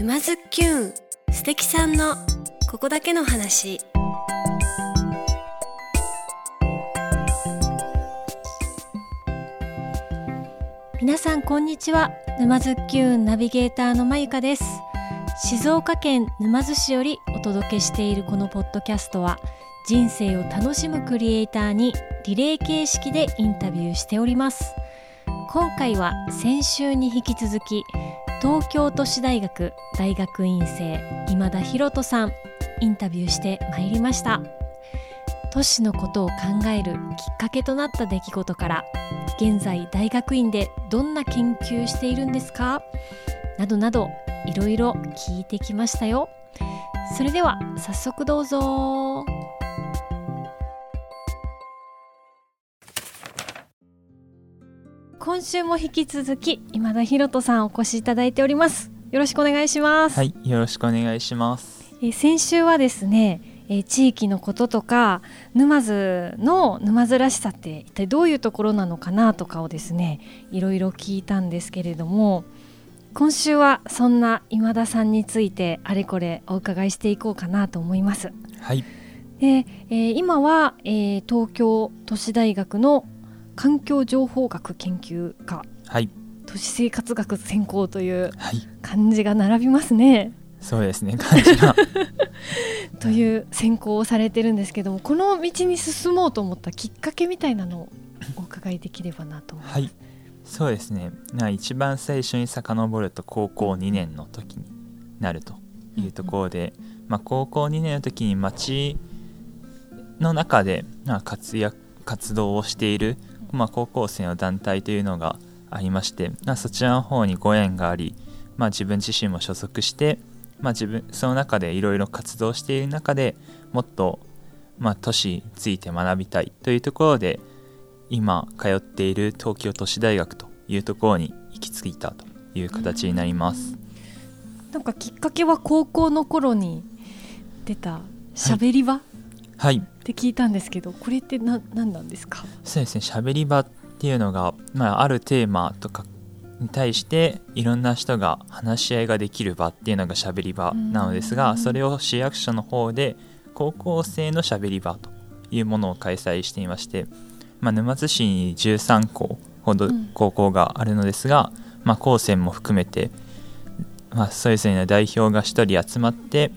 沼津きゅん素敵さんのここだけの話。皆さんこんにちは。沼津きゅんナビゲーターのまゆかです。静岡県沼津市よりお届けしているこのポッドキャストは人生を楽しむクリエイターにリレー形式でインタビューしております。今回は先週に引き続き東京都市大学大学院生今田博人さんインタビューしてまいりました。都市のことを考えるきっかけとなった出来事から現在大学院でどんな研究しているんですか？などなどいろいろ聞いてきましたよ。それでは早速どうぞ。今週も引き続き今田博人さんお越しいただいておりますよろしくお願いしますはい、よろしくお願いします。えー先週はですね、えー地域のこととか沼津の沼津らしさって一体どういうところなのかなとかをですねいろいろ聞いたんですけれども今週はそんな今田さんについてあれこれお伺いしていこうかなと思います。はい、で、えー今は、えー東京都市大学の環境情報学研究科はい、都市生活学専攻というはい、漢字が並びますね。そうですね、感じが。という専攻をされてるんですけどもこの道に進もうと思ったきっかけみたいなのをお伺いできればなと思います。はい、そうですね。な一番最初に遡ると高校2年の時になるというところで、まあ高校2年の時に町の中でまあ活躍活動をしているまあ高校生の団体というのがありまして、まあそちらの方にご縁があり、まあ自分自身も所属して。まあ、自分その中でいろいろ活動している中でもっと、まあ、都市について学びたいというところで今通っている東京都市大学というところに行き着いたという形になります。なんかきっかけは高校の頃に出たしゃべり場？っはい。て聞いたんですけど、これってな何なんですか？そうですね。しゃべり場っていうのが、まあ、あるテーマとかに対していろんな人が話し合いができる場っていうのがしゃべり場なのですうん。がそれを市役所の方で高校生のしゃべり場というものを開催していまして、まあ、沼津市に13校ほどうん。高校があるのですが、まあ、高専も含めて、まあ、それぞれの代表が1人集まって、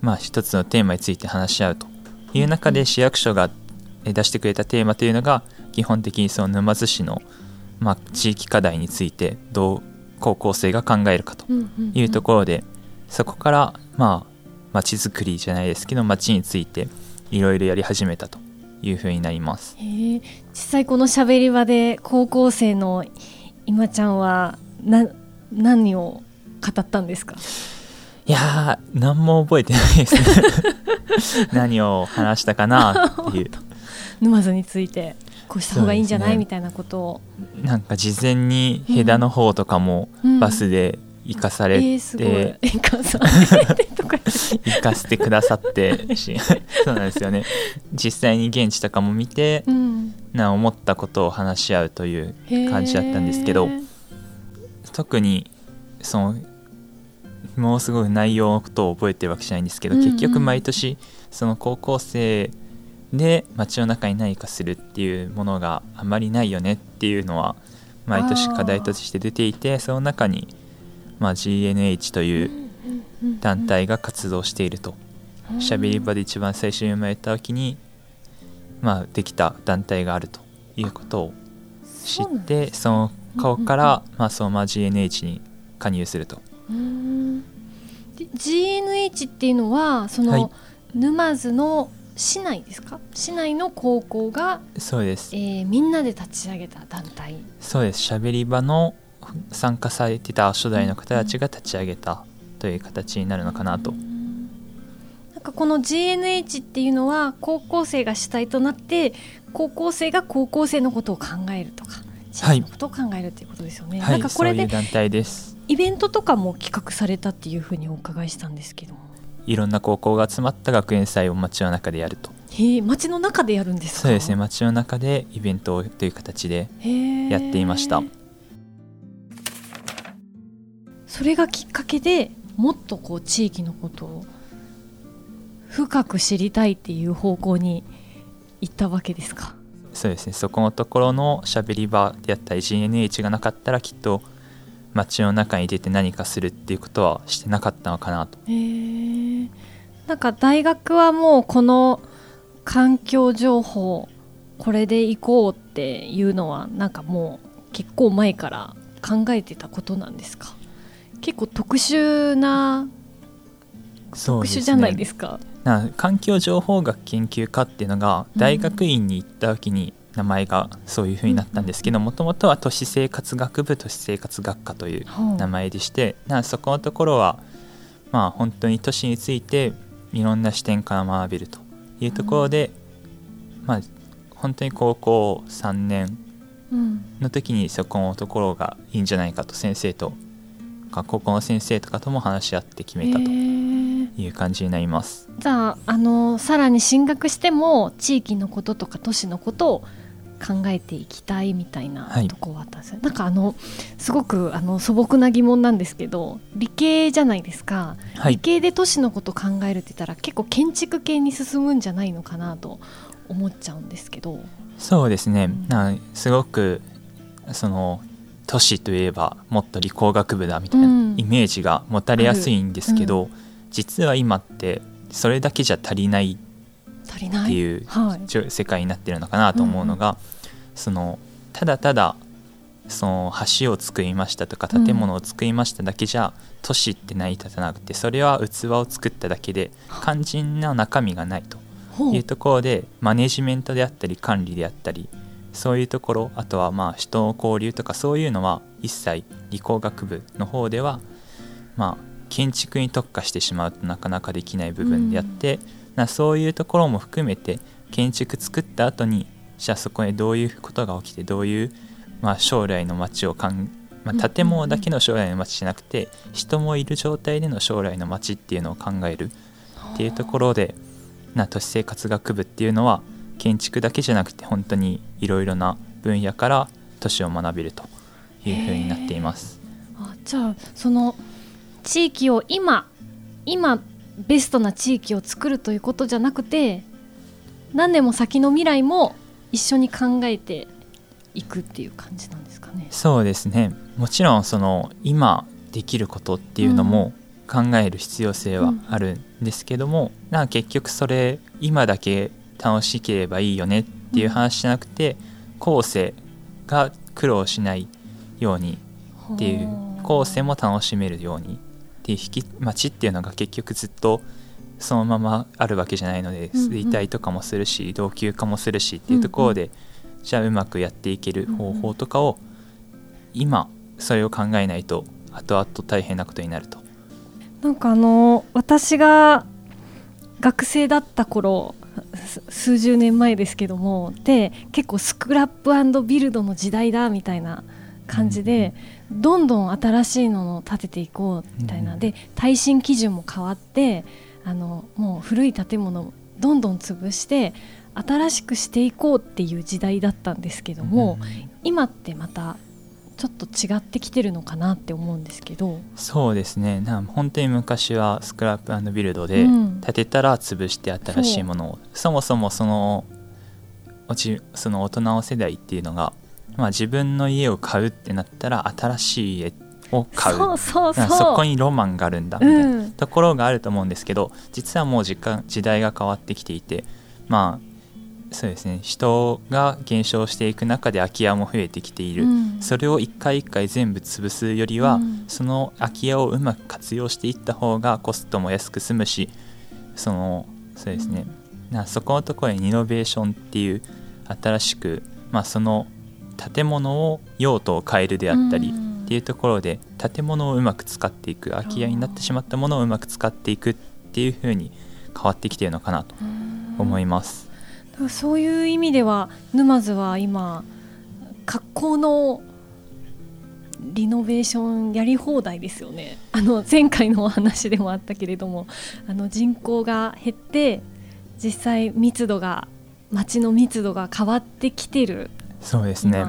まあ、一つのテーマについて話し合うという中で市役所がえ出してくれたテーマというのが基本的にその沼津市の、まあ、地域課題についてどう高校生が考えるかというところで、そこからまあ街づくりじゃないですけど街についていろいろやり始めたというふうになります。実際このしゃべり場で高校生の今ちゃんはな何を語ったんですか？いやー何も覚えてないですね。何を話したかなっていう。沼津についてこうした方がいいんじゃない、ねみたいなことを、なんか事前にヘダの方とかもうん。バスで行かされて、えー、すごい。え母さんとか。行かせてくださってしそうなんですよね。実際に現地とかも見てうん。な思ったことを話し合うという感じだったんですけど特にそのもうすごい内容のことを覚えてるわけじゃないんですけど、うんうん。結局毎年その高校生で街の中に何かするっていうものがあまりないよねっていうのは毎年課題として出ていてその中に、まあ、GNH という団体が活動していると。しゃべり場で一番最初に生まれた時に、まあ、できた団体があるということを知ってその顔から、まあ、そのまま GNH に加入すると GNH っていうのはその、はい。沼津の市内ですか？市内の高校が、そうです。えーみんなで立ち上げた団体。そうです。しゃべり場の参加されてた初代の方たちが立ち上げたという形になるのかなと、なんかこの GNH っていうのは高校生が主体となって高校生が高校生のことを考えるとか地域のことを考えるっていうことですよね、はなんかこれで団体です。イベントとかも企画されたっていうふうにお伺いしたんですけども。いろんな高校が集まった学園祭を街の中でやると。へえ街の中でやるんですか？そうですね。街の中でイベントをという形でやっていました。それがきっかけでもっとこう地域のことを深く知りたいっていう方向に行ったわけですか？そうですね。そこのところのしゃべり場であったり GNH がなかったらきっと街の中に出て何かするっていうことはしてなかったのかなと。へえなんか大学はもうこの環境情報これで行こうっていうのはなんかもう結構前から考えてたことなんですか？結構特殊な特殊じゃないですか？な環境情報学研究科っていうのが大学院に行った時に名前がそういうふうになったんですけどもともとは都市生活学部都市生活学科という名前でしてなそこのところはまあ本当に都市についていろんな視点から学べるというところで、まあ本当に高校3年の時にそこのところがいいんじゃないかと先生と高校の先生とかとも話し合って決めたという感じになります。じゃああのさらに進学しても地域のこととか都市のことを考えていきたいみたいなとこはあったんですよ、はい、なんかあのすごくあの素朴な疑問なんですけど理系じゃないですか、はい、理系で都市のこと考えるって言ったら結構建築系に進むんじゃないのかなと思っちゃうんですけど。そうですね、うん、すごくその都市といえばもっと理工学部だみたいなイメージが持たれやすいんですけど、うん、実は今ってそれだけじゃ足りないっていう、はい、世界になってるのかなと思うのが、うん、そのただただその橋を作りましたとか建物を作りましただけじゃ、都市って成り立たなくてそれは器を作っただけで肝心な中身がないというところでマネジメントであったり管理であったりそういうところあとはまあ人の交流とかそういうのは一切理工学部の方ではまあ建築に特化してしまうとなかなかできない部分であって、うん、そういうところも含めて建築作った後にじゃあそこへどういうことが起きてどういう、まあ、将来の街をかん、まあ、建物だけの将来の街じゃなくて人もいる状態での将来の街っていうのを考えるっていうところでな都市生活学部っていうのは建築だけじゃなくて本当にいろいろな分野から都市を学べるというふうになっています。あじゃあその地域を今今ベストな地域を作るということじゃなくて何年も先の未来も一緒に考えていくっていう感じなんですかね。そうですね。もちろんその今できることっていうのも考える必要性はあるんですけども、うん、なんか結局それ今だけ楽しければいいよねっていう話じゃなくて、後世が苦労しないようにっていう。後世も楽しめるようにっていう引き町っていうのが結局ずっとそのままあるわけじゃないので衰退とかもするし老朽化もするしっていうところでじゃあうまくやっていける方法とかを今それを考えないと後々大変なことになると。なんかあの私が学生だった頃数十年前ですけどもで結構スクラップビルドの時代だみたいな感じで、どんどん新しいのを建てていこうみたいな、で耐震基準も変わってあのもう古い建物どんどん潰して新しくしていこうっていう時代だったんですけども、今ってまたちょっと違ってきてるのかなって思うんですけど。そうですね。な本当に昔はスクラップビルドで建てたら潰して新しいものを、う。ん、そもそもそのその大人の世代っていうのが、まあ、自分の家を買うってなったら新しい家を買う。そうそうそう。そこにロマンがあるんだみたいなところがあると思うんですけど、うん、実はもう時間時代が変わってきていてまあそうですね。人が減少していく中で空き家も増えてきている、うん、それを一回一回全部潰すよりは、うん、その空き家をうまく活用していった方がコストも安く済むしそのそうですね、うん、そこのところにリノベーションっていう新しく、まあ、その建物を用途を変えるであったりっていうところで建物をうまく使っていく空き家になってしまったものをうまく使っていくっていうふうに変わってきているのかなと思います。そういう意味では沼津は今格好のリノベーションやり放題ですよね。あの前回のお話でもあったけれどもあの人口が減って実際密度が街の密度が変わってきてるそうですね。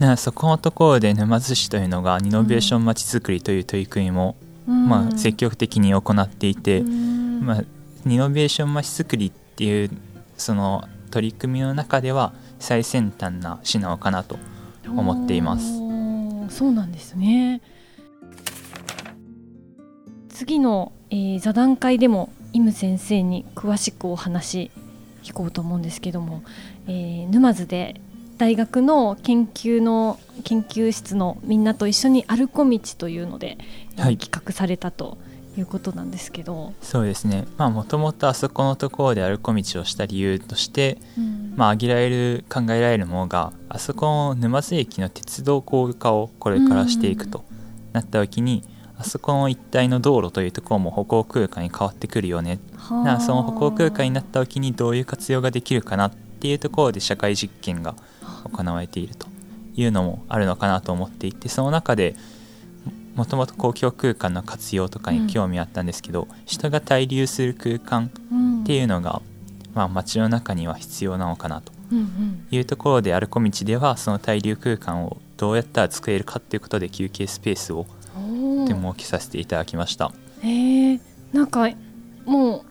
なそこのところで沼津市というのがリノベーションまちづくりという取り組みもまあ、積極的に行っていて、うん。まあ、リノベーション町作りっていうその取り組みの中では最先端な品なのかなと思っています。そうなんですね。次の、えー座談会でもイム先生に詳しくお話聞こうと思うんですけども、えー沼津で大学の研究の研究室のみんなと一緒に歩こ道というので、えーはい。企画されたということなんですけど、そうですね。まあもともとあそこのところで歩こ道をした理由として、まあ、挙げられる考えられるものがあそこの沼津駅の鉄道高架化をこれからしていくとなった時に、あそこの一帯の道路というところも歩行空間に変わってくるよね。はあ。なその歩行空間になった時にどういう活用ができるかなっていうところで社会実験が行われているというのもあるのかなと思っていてその中でもともと公共空間の活用とかに興味あったんですけど、人が滞留する空間うんっていうのが、まあ、街の中には必要なのかなとうんうん。いうところで歩こ道ではその滞留空間をどうやったら作れるかっていうことで休憩スペースをで設けさせていただきました。へえなんかもう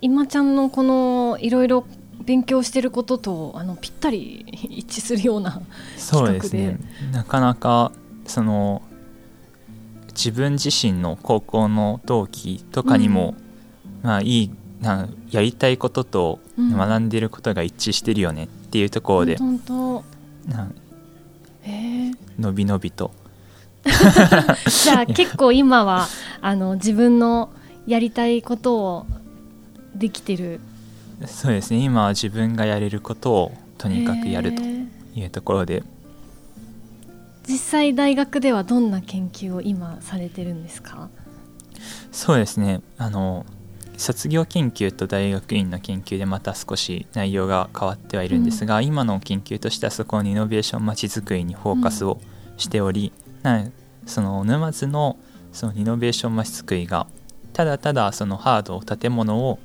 今ちゃんのこのいろいろ勉強してることとあのぴったり一致するようなそうですね。なかなかその自分自身の高校の同期とかにも、まあいいなやりたいこととうん学んでることが一致してるよねっていうところで、本当なへえのびのびと。じゃあ結構今はあの自分のやりたいことをできてるそうですね。今は自分がやれることをとにかくやるというところで。実際大学ではどんな研究を今されてるんですか？そうですね。あの卒業研究と大学院の研究でまた少し内容が変わってはいるんですが、今の研究としてはそこのイノベーションまちづくりにフォーカスをしており、なその沼津のそのイノベーションまちづくりがただただそのハード建物を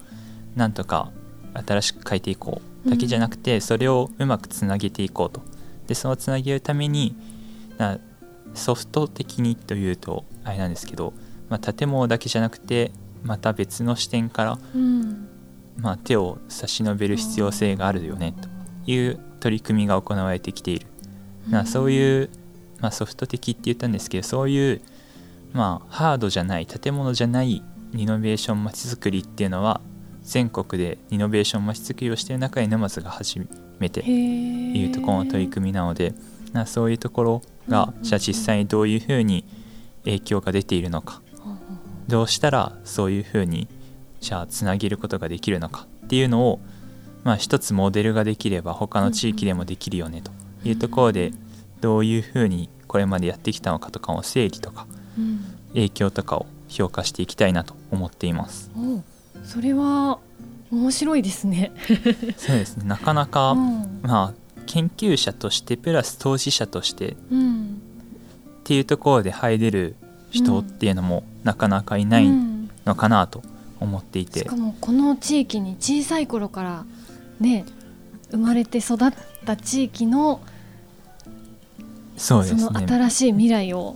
なんとか新しく変えていこうだけじゃなくて、それをうまくつなげていこうと。でそのつなげるためになソフト的にというとあれなんですけど、まあ、建物だけじゃなくてまた別の視点から、うん。まあ、手を差し伸べる必要性があるよねという取り組みが行われてきている、なそういう、まあ、ソフト的って言ったんですけどそういう、まあ、ハードじゃない建物じゃないリノベーションまちづくりっていうのは全国でリノベーションまちづくりをしている中で沼津が初めていうところの取り組みなので、なそういうところが、うんうんうん。じゃあ実際にどういうふうに影響が出ているのか。どうしたらそういうふうにじゃあつなげることができるのかっていうのを、まあ、一つモデルができれば他の地域でもできるよねというところでどういうふうにこれまでやってきたのかとかを整理とかうん。影響とかを評価していきたいなと思っています。おそれは面白いですね。そうですね。なかなか、うん。まあ研究者としてプラス当事者としてうん。っていうところで入れる人っていうのもなかなかいないうんのかなと思っていて、しかもこの地域に小さい頃からね生まれて育った地域のそのそうですね。新しい未来を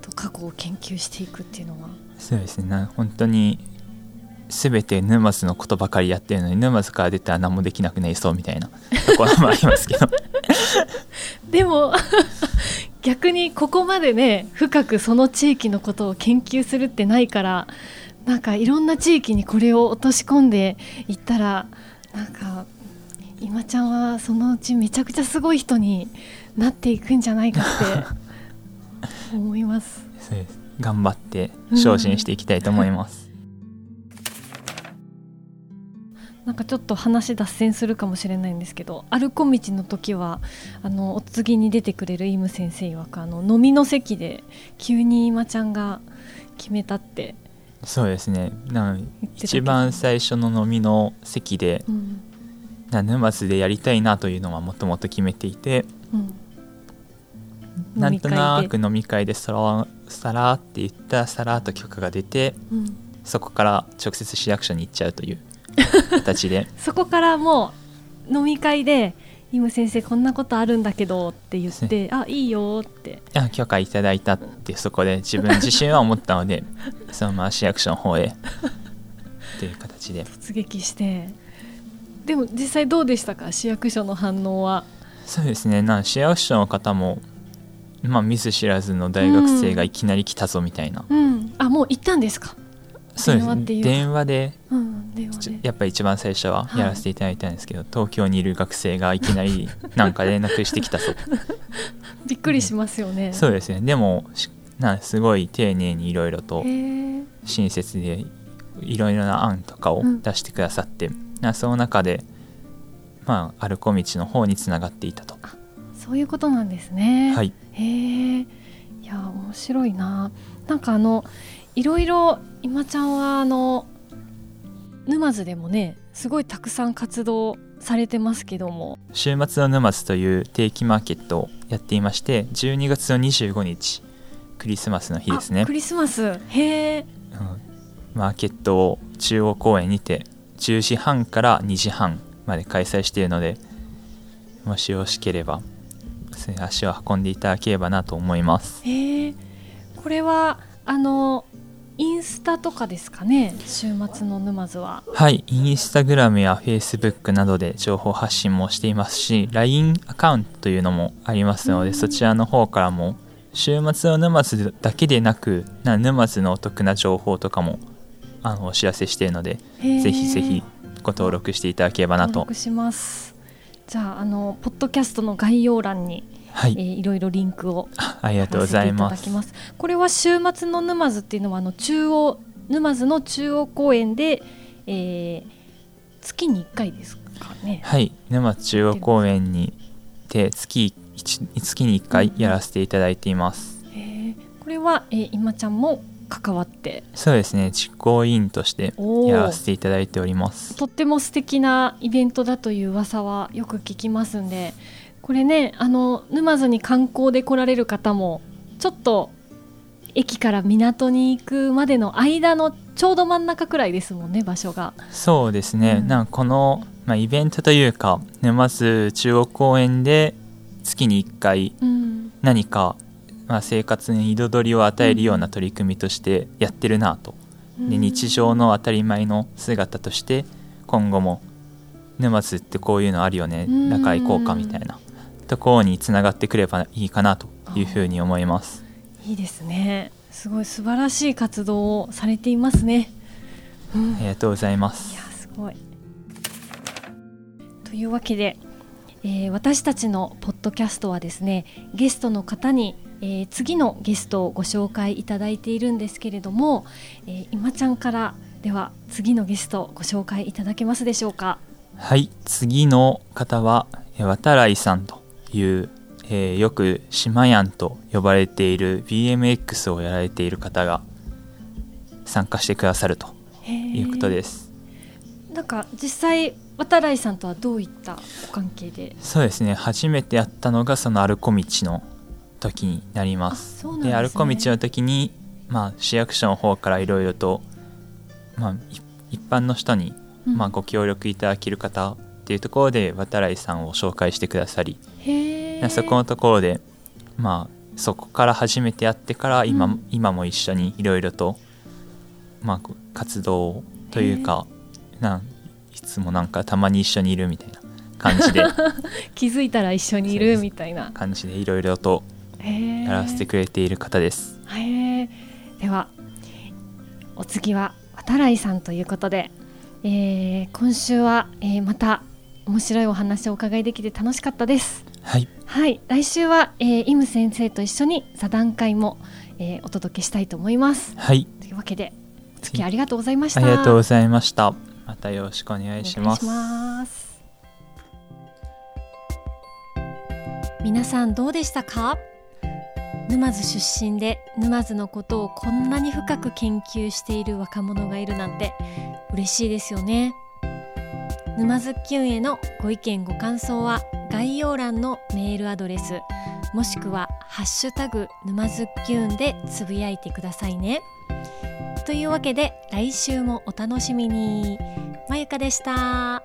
と過去を研究していくっていうのは。そうですね。な本当に全て沼津のことばかりやってるのに沼津から出たら何もできなくなりそうみたいな ところもありますけど。でも 逆にここまでね深くその地域のことを研究するってないからなんかいろんな地域にこれを落とし込んでいったらなんか今ちゃんはそのうちめちゃくちゃすごい人になっていくんじゃないかって 思います。頑張って精進していきたいと思います、なんかちょっと話脱線するかもしれないんですけど歩こ道の時はあのお次に出てくれるイム先生曰くあの飲みの席で急に今ちゃんが決めたってそうですね。な一番最初の飲みの席でうん。な沼津でやりたいなというのはもともと決めていてうん。なんとなく飲み会で。さらさらって言ったらさらっと許可が出てうん。そこから直接市役所に行っちゃうという形で。そこからもう飲み会でイム先生こんなことあるんだけどって言ってあいいよって。あ許可いただいたってそこで自分自身は思ったので そのまま市役所の方へ。っていう形で。突撃して。でも実際どうでしたか？市役所の反応は。そうですね。な市役所の方もまあ見ず知らずの大学生がいきなり来たぞみたいな、うん。あもう行ったんですか？そうです電話でうん電話で。やっぱり一番最初はやらせていただいたんですけど、東京にいる学生がいきなり なんか連絡してきたぞ びっくりしますよね。そうですね。でもしなすごい丁寧にいろいろと親切でいろいろな案とかをうん。出してくださって、なその中でまあ歩こ道の方につながっていたと。そういうことなんですね。はい。へえいや面白いななんかあのいろいろ今ちゃんはあの沼津でもねすごいたくさん活動されてますけども。週末の沼津という定期マーケットをやっていまして12月の25日クリスマスの日ですね。あクリスマス。へえうん。マーケットを中央公園にて10時半から2時半まで開催しているのでもしよろしければ足を運んでいただければなと思います。へえこれはあのインスタとかですかね週末の沼津は。はいインスタグラムやフェイスブックなどで情報発信もしていますし LINE アカウントというのもありますので、うん。そちらの方からも週末の沼津だけでなくな沼津のお得な情報とかもあのお知らせしているのでぜひぜひご登録していただければなと。登録します。じゃああのポッドキャストの概要欄に、はい。えーいろいろリンクをありがとうござい貼ます。これは週末の沼津っていうのはあの中央沼津の中央公園で、えー月に1回ですかね。はい。沼津中央公園にて月一月に1回やらせていただいています、へーこれは、えー今ちゃんも関わって？そうですね。実行委員としてやらせていただいております。とっても素敵なイベントだという噂はよく聞きますんでこれねあの沼津に観光で来られる方もちょっと駅から港に行くまでの間のちょうど真ん中くらいですもんね場所が。そうですね、うん。なんかこの、まあ、イベントというか沼津中央公園で月に1回うん。何か、まあ、生活に彩りを与えるような取り組みとしてやってるなと。で日常の当たり前の姿として今後も沼津ってこういうのあるよねうん。だから行こうかみたいなところにつながってくればいいかなというふうに思いますいいですねすごい素晴らしい活動をされていますね。うんありがとうございまいすやすごい。というわけで、えー私たちのポッドキャストはですねゲストの方に、えー次のゲストをご紹介いただいているんですけれども、えー今ちゃんからでは次のゲストをご紹介いただけますでしょうか？はい次の方はえ渡来さんという、えーよく島やんと呼ばれている BMX をやられている方が参加してくださるということです。なんか実際渡来さんとはどういったご関係で？そうですね。初めてやったのがその歩こ道の時になります。ですね。歩こ道の時に、まあ、市役所の方からいろいろと、まあ、い一般の人に、うん。まあ、ご協力いただける方っていうところで渡来さんを紹介してくださりそこのところでまあそこから初めてやってから今,、うん。今も一緒にいろいろと、まあ、活動というかなんいつもなんかたまに一緒にいるみたいな感じで。気づいたら一緒にいるみたいな。感じでいろいろとやらせてくれている方です。ではお次は渡来さんということで、えー今週は、えーまた面白いお話をお伺いできて楽しかったです。はい、はい。来週は、えーイム先生と一緒に座談会も、えーお届けしたいと思います。はい、というわけでお付き合いありがとうございました。ありがとうございました。またよろしくお願いします。お願いします。皆さんどうでしたか？沼津出身で沼津のことをこんなに深く研究している若者がいるなんて嬉しいですよね沼津きゅんへのご意見ご感想は概要欄のメールアドレスもしくは「ハッシュタグ沼津きゅん」でつぶやいてくださいねというわけで来週もお楽しみにまゆかでした。